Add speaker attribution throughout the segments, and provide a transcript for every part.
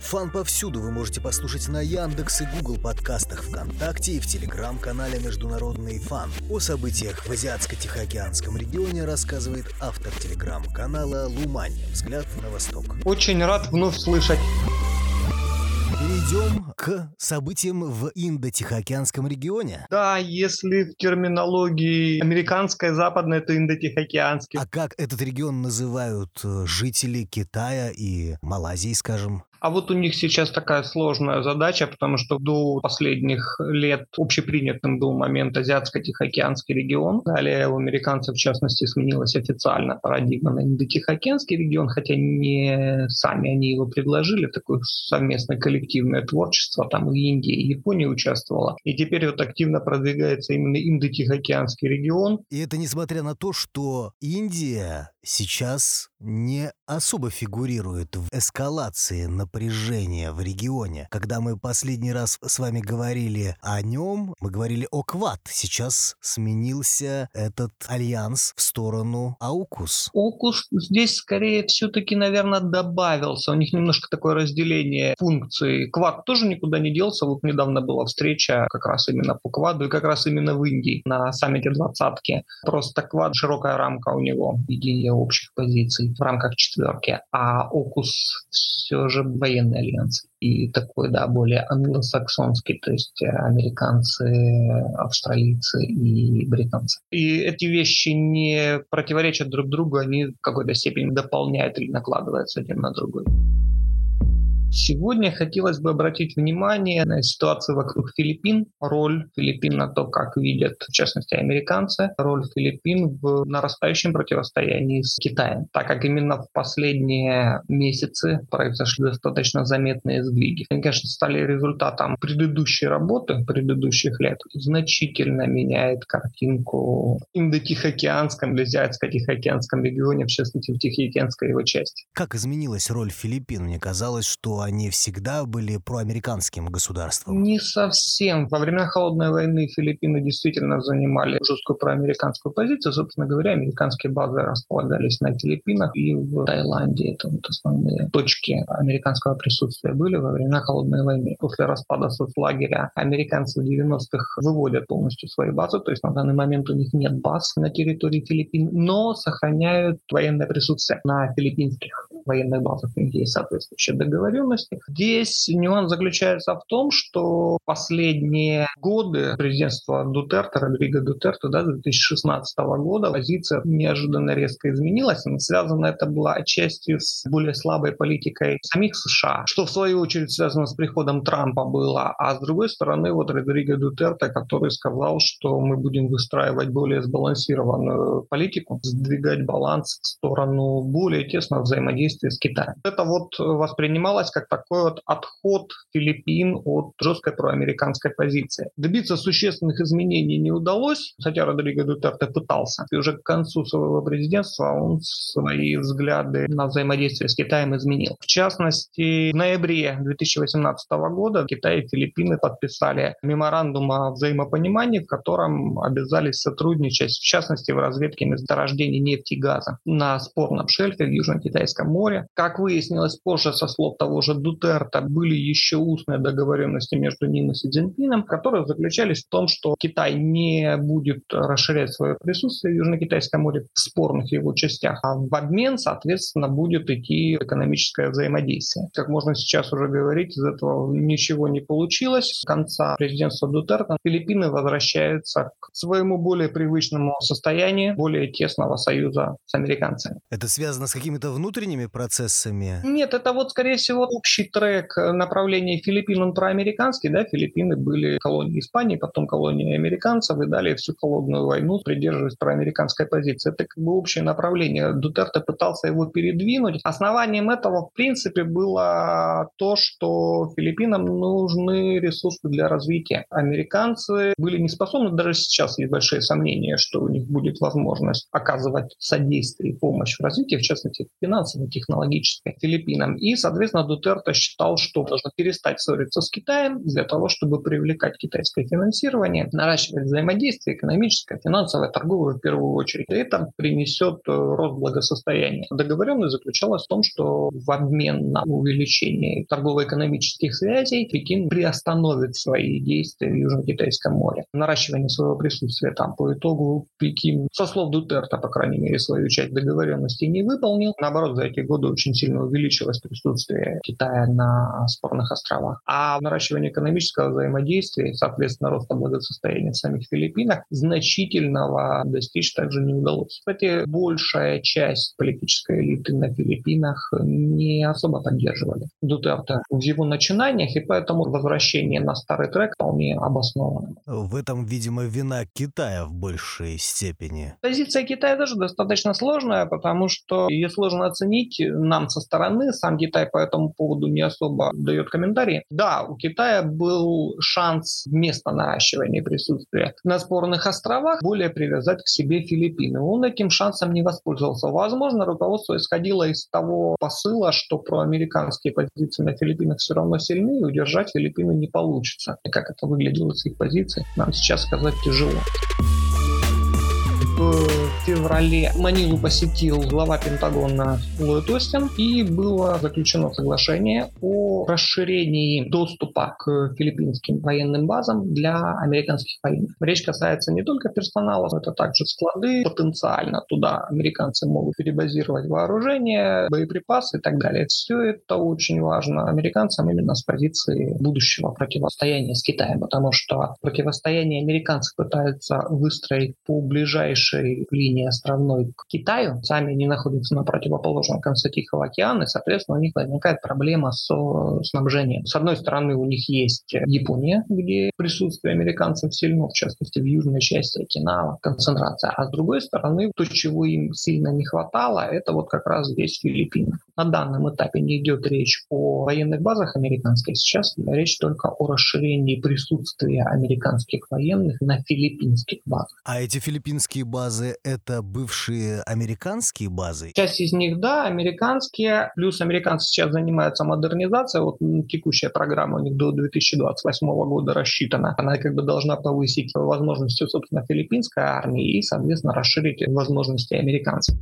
Speaker 1: Фан повсюду вы можете послушать на Яндекс и Google подкастах ВКонтакте и в телеграм-канале Международный фан. О событиях в Азиатско-Тихоокеанском регионе рассказывает автор телеграм-канала Лумань. Взгляд на восток.
Speaker 2: Очень рад вновь слышать.
Speaker 1: Перейдем к событиям в Индо-Тихоокеанском регионе.
Speaker 2: Да, если в терминологии американская, западная, то индо-тихоокеанский.
Speaker 1: А как этот регион называют э, жители Китая и Малайзии, скажем?
Speaker 2: А вот у них сейчас такая сложная задача, потому что до последних лет общепринятым был момент Азиатско-Тихоокеанский регион. Далее у американцев, в частности, сменилась официально парадигма на Индо-Тихоокеанский регион, хотя не сами они его предложили, такое совместное коллективное творчество. Там и Индия, и Япония участвовала. И теперь вот активно продвигается именно Индо-Тихоокеанский регион.
Speaker 1: И это несмотря на то, что Индия сейчас не особо фигурирует в эскалации напряжения в регионе. Когда мы последний раз с вами говорили о нем, мы говорили о Квад. Сейчас сменился этот альянс в сторону Аукус.
Speaker 2: Аукус здесь скорее все-таки, наверное, добавился. У них немножко такое разделение функций. Квад тоже никуда не делся. Вот недавно была встреча как раз именно по Кваду и как раз именно в Индии на саммите двадцатки. Просто Квад широкая рамка у него, единение общих позиций в рамках четверки, а Окус все же военный альянс и такой, да, более англосаксонский, то есть э, американцы, австралийцы и британцы. И эти вещи не противоречат друг другу, они в какой-то степени дополняют или накладываются один на другой. Сегодня хотелось бы обратить внимание на ситуацию вокруг Филиппин, роль Филиппин на то, как видят, в частности, американцы, роль Филиппин в нарастающем противостоянии с Китаем, так как именно в последние месяцы произошли достаточно заметные сдвиги. Они, конечно, стали результатом предыдущей работы, предыдущих лет, значительно меняет картинку Индо-Тихоокеанском Азиатско-Тихоокеанском регионе, в частности, в Тихоокеанской его части.
Speaker 1: Как изменилась роль Филиппин? Мне казалось, что они всегда были проамериканским государством?
Speaker 2: Не совсем. Во времена Холодной войны Филиппины действительно занимали жесткую проамериканскую позицию. Собственно говоря, американские базы располагались на Филиппинах и в Таиланде. Это вот основные точки американского присутствия были во времена Холодной войны. После распада соцлагеря американцы в 90-х выводят полностью свои базы, то есть на данный момент у них нет баз на территории Филиппин, но сохраняют военное присутствие на филиппинских военных базах. У них есть соответствующие договоренности. Здесь нюанс заключается в том, что последние годы президентства Дутерта, Родриго Дутерта, да, 2016 года, позиция неожиданно резко изменилась. И связано это было отчасти с более слабой политикой самих США, что в свою очередь связано с приходом Трампа было. А с другой стороны, вот Родриго Дутерта, который сказал, что мы будем выстраивать более сбалансированную политику, сдвигать баланс в сторону более тесного взаимодействия с Китаем. Это вот воспринималось как как такой вот отход Филиппин от жесткой проамериканской позиции. Добиться существенных изменений не удалось, хотя Родриго Дутерте пытался. И уже к концу своего президентства он свои взгляды на взаимодействие с Китаем изменил. В частности, в ноябре 2018 года Китай и Филиппины подписали меморандум о взаимопонимании, в котором обязались сотрудничать, в частности, в разведке месторождений нефти и газа на спорном шельфе в Южно-Китайском море. Как выяснилось позже со слов того же Дутерта были еще устные договоренности между ним и Си Цзиньпином, которые заключались в том, что Китай не будет расширять свое присутствие в Южно-Китайском море в спорных его частях, а в обмен, соответственно, будет идти экономическое взаимодействие. Как можно сейчас уже говорить, из этого ничего не получилось. С конца президентства Дутерта Филиппины возвращаются к своему более привычному состоянию, более тесного союза с американцами.
Speaker 1: Это связано с какими-то внутренними процессами?
Speaker 2: Нет, это вот, скорее всего, общий трек направления Филиппин, он проамериканский, да, Филиппины были колонией Испании, потом колонией американцев, и далее всю холодную войну придерживались проамериканской позиции. Это как бы общее направление. Дутерте пытался его передвинуть. Основанием этого, в принципе, было то, что Филиппинам нужны ресурсы для развития. Американцы были не способны, даже сейчас есть большие сомнения, что у них будет возможность оказывать содействие и помощь в развитии, в частности, финансово, технологической Филиппинам. И, соответственно, Дутерто считал, что нужно перестать ссориться с Китаем для того, чтобы привлекать китайское финансирование, наращивать взаимодействие экономическое, финансовое, торговое в первую очередь. И это принесет э, рост благосостояния. Договоренность заключалась в том, что в обмен на увеличение торгово-экономических связей Пекин приостановит свои действия в Южно-Китайском море. Наращивание своего присутствия там по итогу Пекин, со слов Дутерта, по крайней мере, свою часть договоренности не выполнил. Наоборот, за эти годы очень сильно увеличилось присутствие Китая на спорных островах. А наращивание экономического взаимодействия, соответственно, роста благосостояния в самих Филиппинах значительного достичь также не удалось. Кстати, большая часть политической элиты на Филиппинах не особо поддерживали Дутерта в его начинаниях, и поэтому возвращение на старый трек вполне обосновано.
Speaker 1: В этом, видимо, вина Китая в большей степени.
Speaker 2: Позиция Китая тоже достаточно сложная, потому что ее сложно оценить нам со стороны. Сам Китай по этому поводу не особо дает комментарии. Да, у Китая был шанс вместо наращивания присутствия на спорных островах более привязать к себе Филиппины. Он этим шансом не воспользовался. Возможно, руководство исходило из того посыла, что проамериканские позиции на Филиппинах все равно сильны, и удержать Филиппины не получится. И как это выглядело с их позиции, нам сейчас сказать тяжело феврале Манилу посетил глава Пентагона Ллойд Остин, и было заключено соглашение о расширении доступа к филиппинским военным базам для американских военных. Речь касается не только персонала, но это также склады. Потенциально туда американцы могут перебазировать вооружение, боеприпасы и так далее. Все это очень важно американцам именно с позиции будущего противостояния с Китаем, потому что противостояние американцев пытаются выстроить по ближайшим ближайшей линии островной к Китаю, сами не находятся на противоположном конце Тихого океана, и, соответственно, у них возникает проблема с снабжением. С одной стороны, у них есть Япония, где присутствие американцев сильно, в частности, в южной части Окинава, концентрация. А с другой стороны, то, чего им сильно не хватало, это вот как раз здесь Филиппины. На данном этапе не идет речь о военных базах американских, сейчас речь только о расширении присутствия американских военных на филиппинских базах.
Speaker 1: А эти филиппинские базы базы — это бывшие американские базы?
Speaker 2: Часть из них, да, американские. Плюс американцы сейчас занимаются модернизацией. Вот текущая программа у них до 2028 года рассчитана. Она как бы должна повысить возможности, собственно, филиппинской армии и, соответственно, расширить возможности американцев.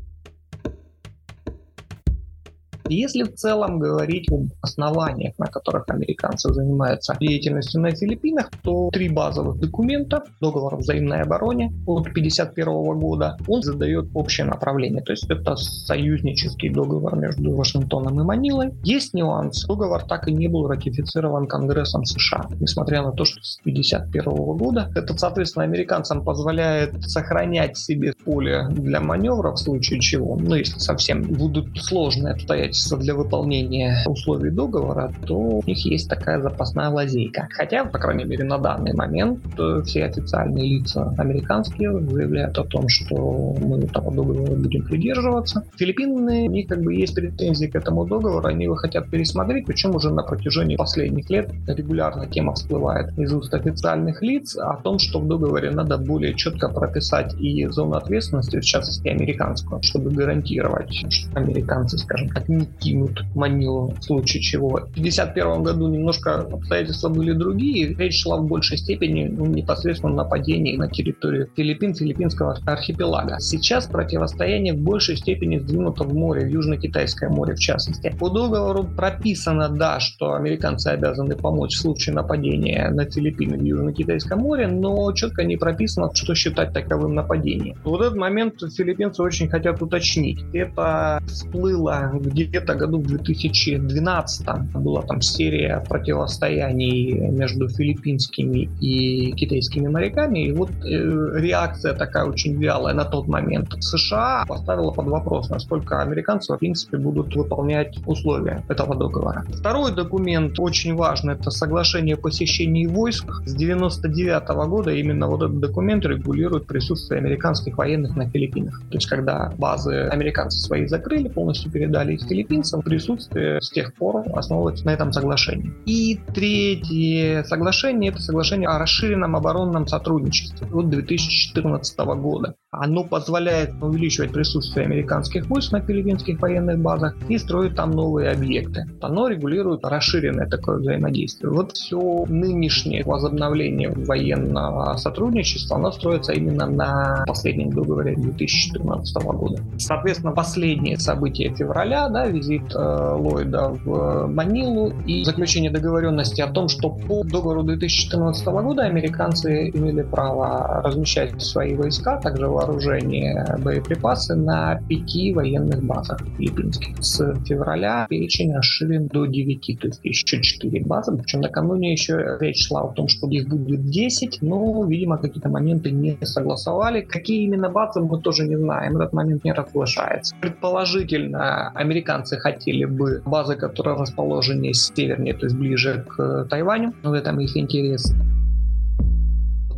Speaker 2: Если в целом говорить об основаниях, на которых американцы занимаются деятельностью на Филиппинах, то три базовых документа, договор о взаимной обороне от 1951 года, он задает общее направление. То есть это союзнический договор между Вашингтоном и Манилой. Есть нюанс. Договор так и не был ратифицирован Конгрессом США, несмотря на то, что с 1951 года. Это, соответственно, американцам позволяет сохранять себе поле для маневра в случае чего. Ну, если совсем будут сложные обстоятельства обстоятельства для выполнения условий договора, то у них есть такая запасная лазейка. Хотя, по крайней мере, на данный момент э, все официальные лица американские заявляют о том, что мы этого договора будем придерживаться. Филиппины, у них как бы есть претензии к этому договору, они его хотят пересмотреть, причем уже на протяжении последних лет регулярно тема всплывает из уст официальных лиц о том, что в договоре надо более четко прописать и зону ответственности, в частности американскую, чтобы гарантировать, что американцы, скажем так, не кинут Манилу, в случае чего. В 1951 году немножко обстоятельства были другие. Речь шла в большей степени ну, непосредственно нападении на территорию Филиппин, филиппинского архипелага. Сейчас противостояние в большей степени сдвинуто в море, в Южно-Китайское море в частности. По договору прописано, да, что американцы обязаны помочь в случае нападения на Филиппины в Южно-Китайском море, но четко не прописано, что считать таковым нападением. В этот момент филиппинцы очень хотят уточнить. Это всплыло где где-то году в 2012 была там серия противостояний между филиппинскими и китайскими моряками. И вот э, реакция такая очень вялая на тот момент. США поставила под вопрос, насколько американцы, в принципе, будут выполнять условия этого договора. Второй документ очень важный, это соглашение о посещении войск. С 99 года именно вот этот документ регулирует присутствие американских военных на Филиппинах. То есть, когда базы американцы свои закрыли, полностью передали их Филиппинам, филиппинцам присутствие с тех пор основывается на этом соглашении. И третье соглашение – это соглашение о расширенном оборонном сотрудничестве от 2014 года. Оно позволяет увеличивать присутствие американских войск на филиппинских военных базах и строить там новые объекты. Оно регулирует расширенное такое взаимодействие. Вот все нынешнее возобновление военного сотрудничества, оно строится именно на последнем договоре 2014 года. Соответственно, последние события февраля, да, визит э, Ллойда в Манилу и заключение договоренности о том, что по договору 2014 года американцы имели право размещать свои войска, также вооружение, боеприпасы на пяти военных базах филиппинских. С февраля перечень расширен до 9, то есть еще 4 базы. Причем накануне еще речь шла о том, что их будет 10, но, видимо, какие-то моменты не согласовали. Какие именно базы, мы тоже не знаем. Этот момент не разглашается. Предположительно, американцы хотели бы базы, которые расположены севернее, то есть ближе к Тайваню. В этом их интерес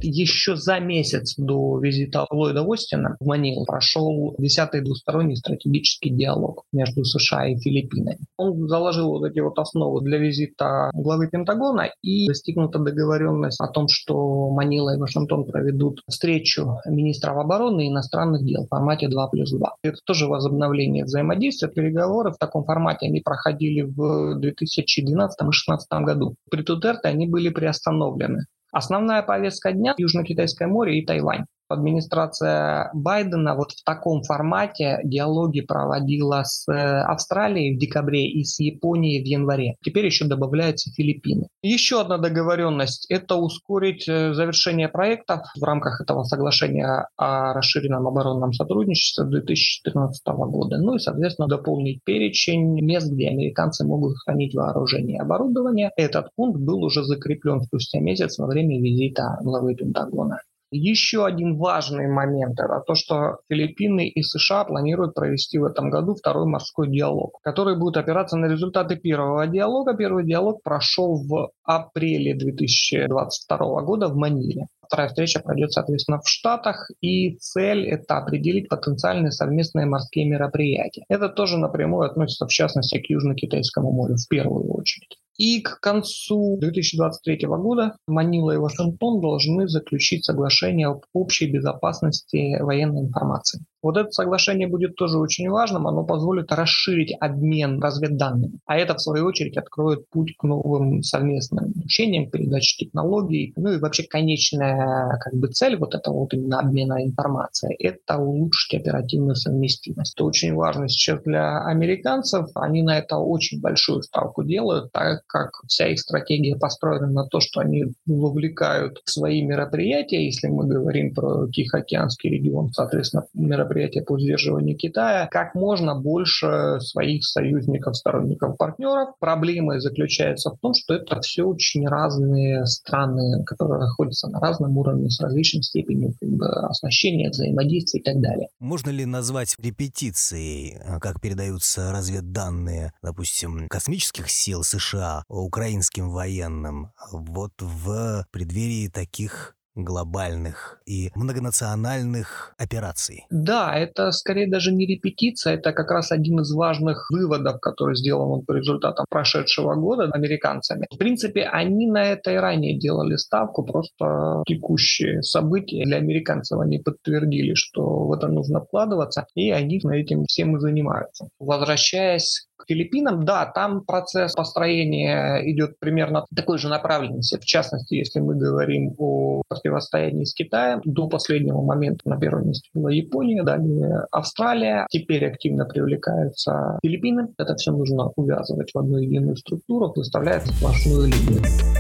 Speaker 2: еще за месяц до визита Ллойда Остина в Манилу прошел 10-й двусторонний стратегический диалог между США и Филиппинами. Он заложил вот эти вот основы для визита главы Пентагона и достигнута договоренность о том, что Манила и Вашингтон проведут встречу министров обороны и иностранных дел в формате 2 плюс 2. Это тоже возобновление взаимодействия. Переговоры в таком формате они проходили в 2012 и 2016 году. При Тутерте они были приостановлены. Основная повестка дня – Южно-Китайское море и Тайвань администрация Байдена вот в таком формате диалоги проводила с э, Австралией в декабре и с Японией в январе. Теперь еще добавляются Филиппины. Еще одна договоренность – это ускорить э, завершение проектов в рамках этого соглашения о расширенном оборонном сотрудничестве 2014 года. Ну и, соответственно, дополнить перечень мест, где американцы могут хранить вооружение и оборудование. Этот пункт был уже закреплен спустя месяц во время визита главы Пентагона. Еще один важный момент – это то, что Филиппины и США планируют провести в этом году второй морской диалог, который будет опираться на результаты первого диалога. Первый диалог прошел в апреле 2022 года в Маниле. Вторая встреча пройдет, соответственно, в Штатах, и цель – это определить потенциальные совместные морские мероприятия. Это тоже напрямую относится, в частности, к Южно-Китайскому морю в первую очередь. И к концу 2023 года Манила и Вашингтон должны заключить соглашение об общей безопасности военной информации. Вот это соглашение будет тоже очень важным, оно позволит расширить обмен разведданными, а это в свою очередь откроет путь к новым совместным учениям, передаче технологий, ну и вообще конечная как бы цель вот этого вот именно обмена информацией – это улучшить оперативную совместимость. Это очень важно сейчас для американцев, они на это очень большую ставку делают, так как вся их стратегия построена на то, что они вовлекают свои мероприятия, если мы говорим про Тихоокеанский регион, соответственно, мероприятия по сдерживанию Китая, как можно больше своих союзников, сторонников, партнеров. Проблема заключается в том, что это все очень разные страны, которые находятся на разном уровне с различной степенью как бы, оснащения, взаимодействия и так далее.
Speaker 1: Можно ли назвать репетицией, как передаются разведданные, допустим, космических сил США украинским военным вот в преддверии таких глобальных и многонациональных операций.
Speaker 2: Да, это скорее даже не репетиция, это как раз один из важных выводов, который сделан по результатам прошедшего года американцами. В принципе, они на это и ранее делали ставку, просто текущие события для американцев они подтвердили, что в это нужно вкладываться, и они этим всем и занимаются. Возвращаясь Филиппинам, да, там процесс построения идет примерно такой же направленности. В частности, если мы говорим о противостоянии с Китаем, до последнего момента на первом месте была Япония, далее Австралия, теперь активно привлекаются Филиппины. Это все нужно увязывать в одну единую структуру, выставляется сплошную линию.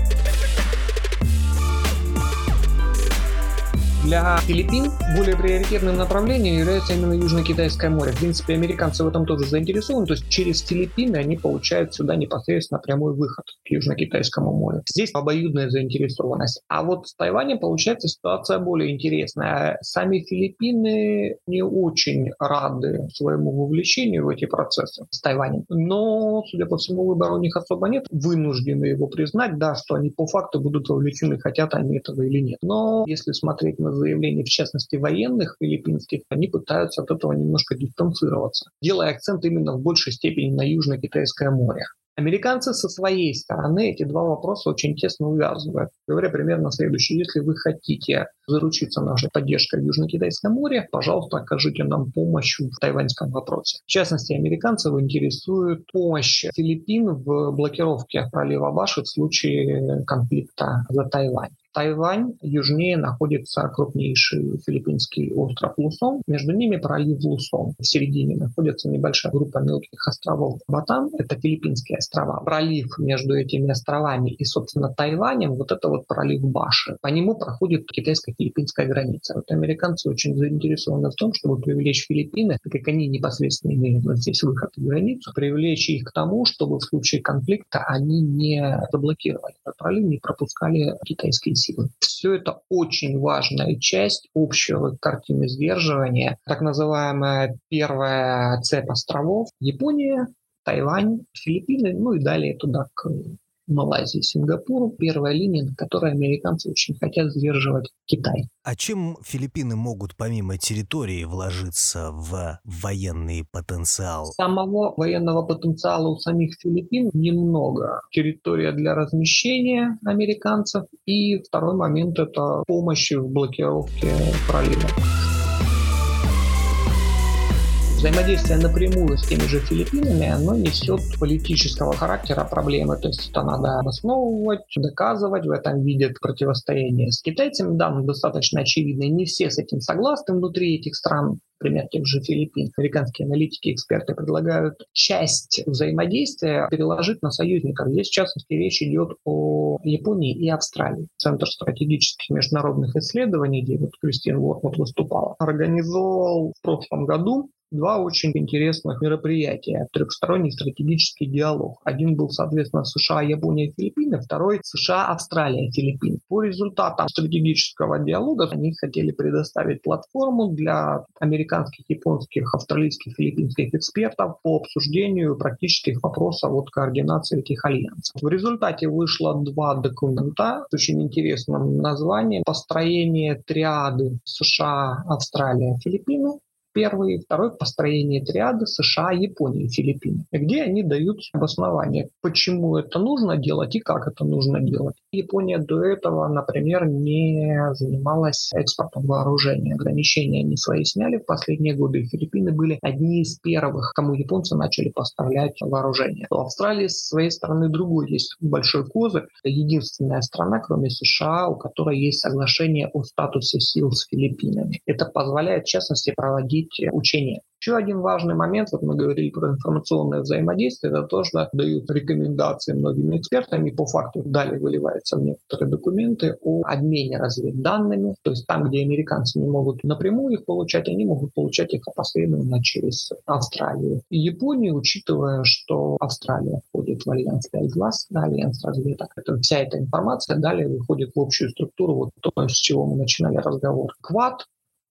Speaker 2: Для Филиппин более приоритетным направлением является именно Южно-Китайское море. В принципе, американцы в этом тоже заинтересованы, то есть через Филиппины они получают сюда непосредственно прямой выход к Южно-Китайскому морю. Здесь обоюдная заинтересованность. А вот с Тайванем получается ситуация более интересная. Сами Филиппины не очень рады своему вовлечению в эти процессы с Тайванем. Но, судя по всему, выбора у них особо нет. Вынуждены его признать, да, что они по факту будут вовлечены, хотят они этого или нет. Но если смотреть на заявлений, в частности военных филиппинских, они пытаются от этого немножко дистанцироваться, делая акцент именно в большей степени на Южно-Китайское море. Американцы со своей стороны эти два вопроса очень тесно увязывают. Говоря примерно следующее. Если вы хотите заручиться нашей поддержкой в Южно-Китайском море, пожалуйста, окажите нам помощь в тайваньском вопросе. В частности, американцев интересует помощь Филиппин в блокировке пролива Баши в случае конфликта за Тайвань. Тайвань, южнее находится крупнейший филиппинский остров Лусон, между ними пролив Лусон. В середине находится небольшая группа мелких островов Батан, это филиппинские острова. Пролив между этими островами и, собственно, Тайванем, вот это вот пролив Баши. По нему проходит китайско-филиппинская граница. Вот американцы очень заинтересованы в том, чтобы привлечь Филиппины, так как они непосредственно имеют вот здесь выход в границу, привлечь их к тому, чтобы в случае конфликта они не заблокировали этот пролив, не пропускали китайские силы. Все это очень важная часть общего картины сдерживания. Так называемая первая цепь островов Япония, Тайвань, Филиппины, ну и далее туда к Малайзии, Сингапуру, первая линия, на которой американцы очень хотят сдерживать Китай.
Speaker 1: А чем Филиппины могут помимо территории вложиться в военный потенциал?
Speaker 2: Самого военного потенциала у самих Филиппин немного. Территория для размещения американцев и второй момент – это помощь в блокировке пролива взаимодействие напрямую с теми же Филиппинами, оно несет политического характера проблемы. То есть это надо обосновывать, доказывать, в этом видят противостояние с китайцами. Да, достаточно очевидно. Не все с этим согласны внутри этих стран например, тех же Филиппин, американские аналитики, эксперты предлагают часть взаимодействия переложить на союзников. Здесь, в частности, речь идет о Японии и Австралии. Центр стратегических международных исследований, где вот Кристин Уортмут выступала, организовал в прошлом году два очень интересных мероприятия. Трехсторонний стратегический диалог. Один был, соответственно, США, Япония, Филиппины, второй США, Австралия, Филиппины. По результатам стратегического диалога они хотели предоставить платформу для американских, японских, австралийских, филиппинских экспертов по обсуждению практических вопросов от координации этих альянсов. В результате вышло два документа с очень интересным названием «Построение триады США, Австралия, Филиппины» Первый и второй построение триады США, Япония, Филиппины, где они дают обоснование, почему это нужно делать и как это нужно делать. Япония до этого, например, не занималась экспортом вооружения. Ограничения они свои сняли в последние годы. Филиппины были одни из первых, кому японцы начали поставлять вооружение. У Австралии с своей стороны другой есть большой козырь. Это единственная страна, кроме США, у которой есть соглашение о статусе сил с Филиппинами. Это позволяет, в частности, проводить учения. Еще один важный момент, вот мы говорили про информационное взаимодействие, это тоже дают рекомендации многими экспертами, по факту далее выливается в некоторые документы о обмене разведданными, то есть там, где американцы не могут напрямую их получать, они могут получать их опосредованно через Австралию. И Япония, учитывая, что Австралия входит в альянс 5 глаз, да, альянс разведок, это, вся эта информация. Далее выходит в общую структуру, вот то, с чего мы начинали разговор. Квад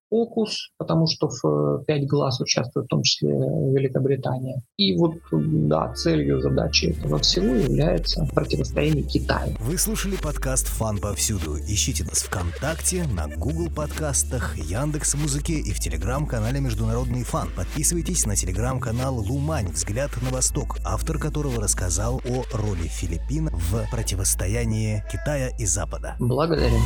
Speaker 2: Окус, потому что в «Пять глаз» участвует в том числе Великобритания. И вот, да, целью задачи этого всего является противостояние Китаю.
Speaker 1: Вы слушали подкаст «Фан повсюду». Ищите нас ВКонтакте, на Google подкастах, Яндекс Музыке и в Телеграм-канале «Международный фан». Подписывайтесь на Телеграм-канал «Лумань. Взгляд на восток», автор которого рассказал о роли Филиппин в противостоянии Китая и Запада.
Speaker 2: Благодарю.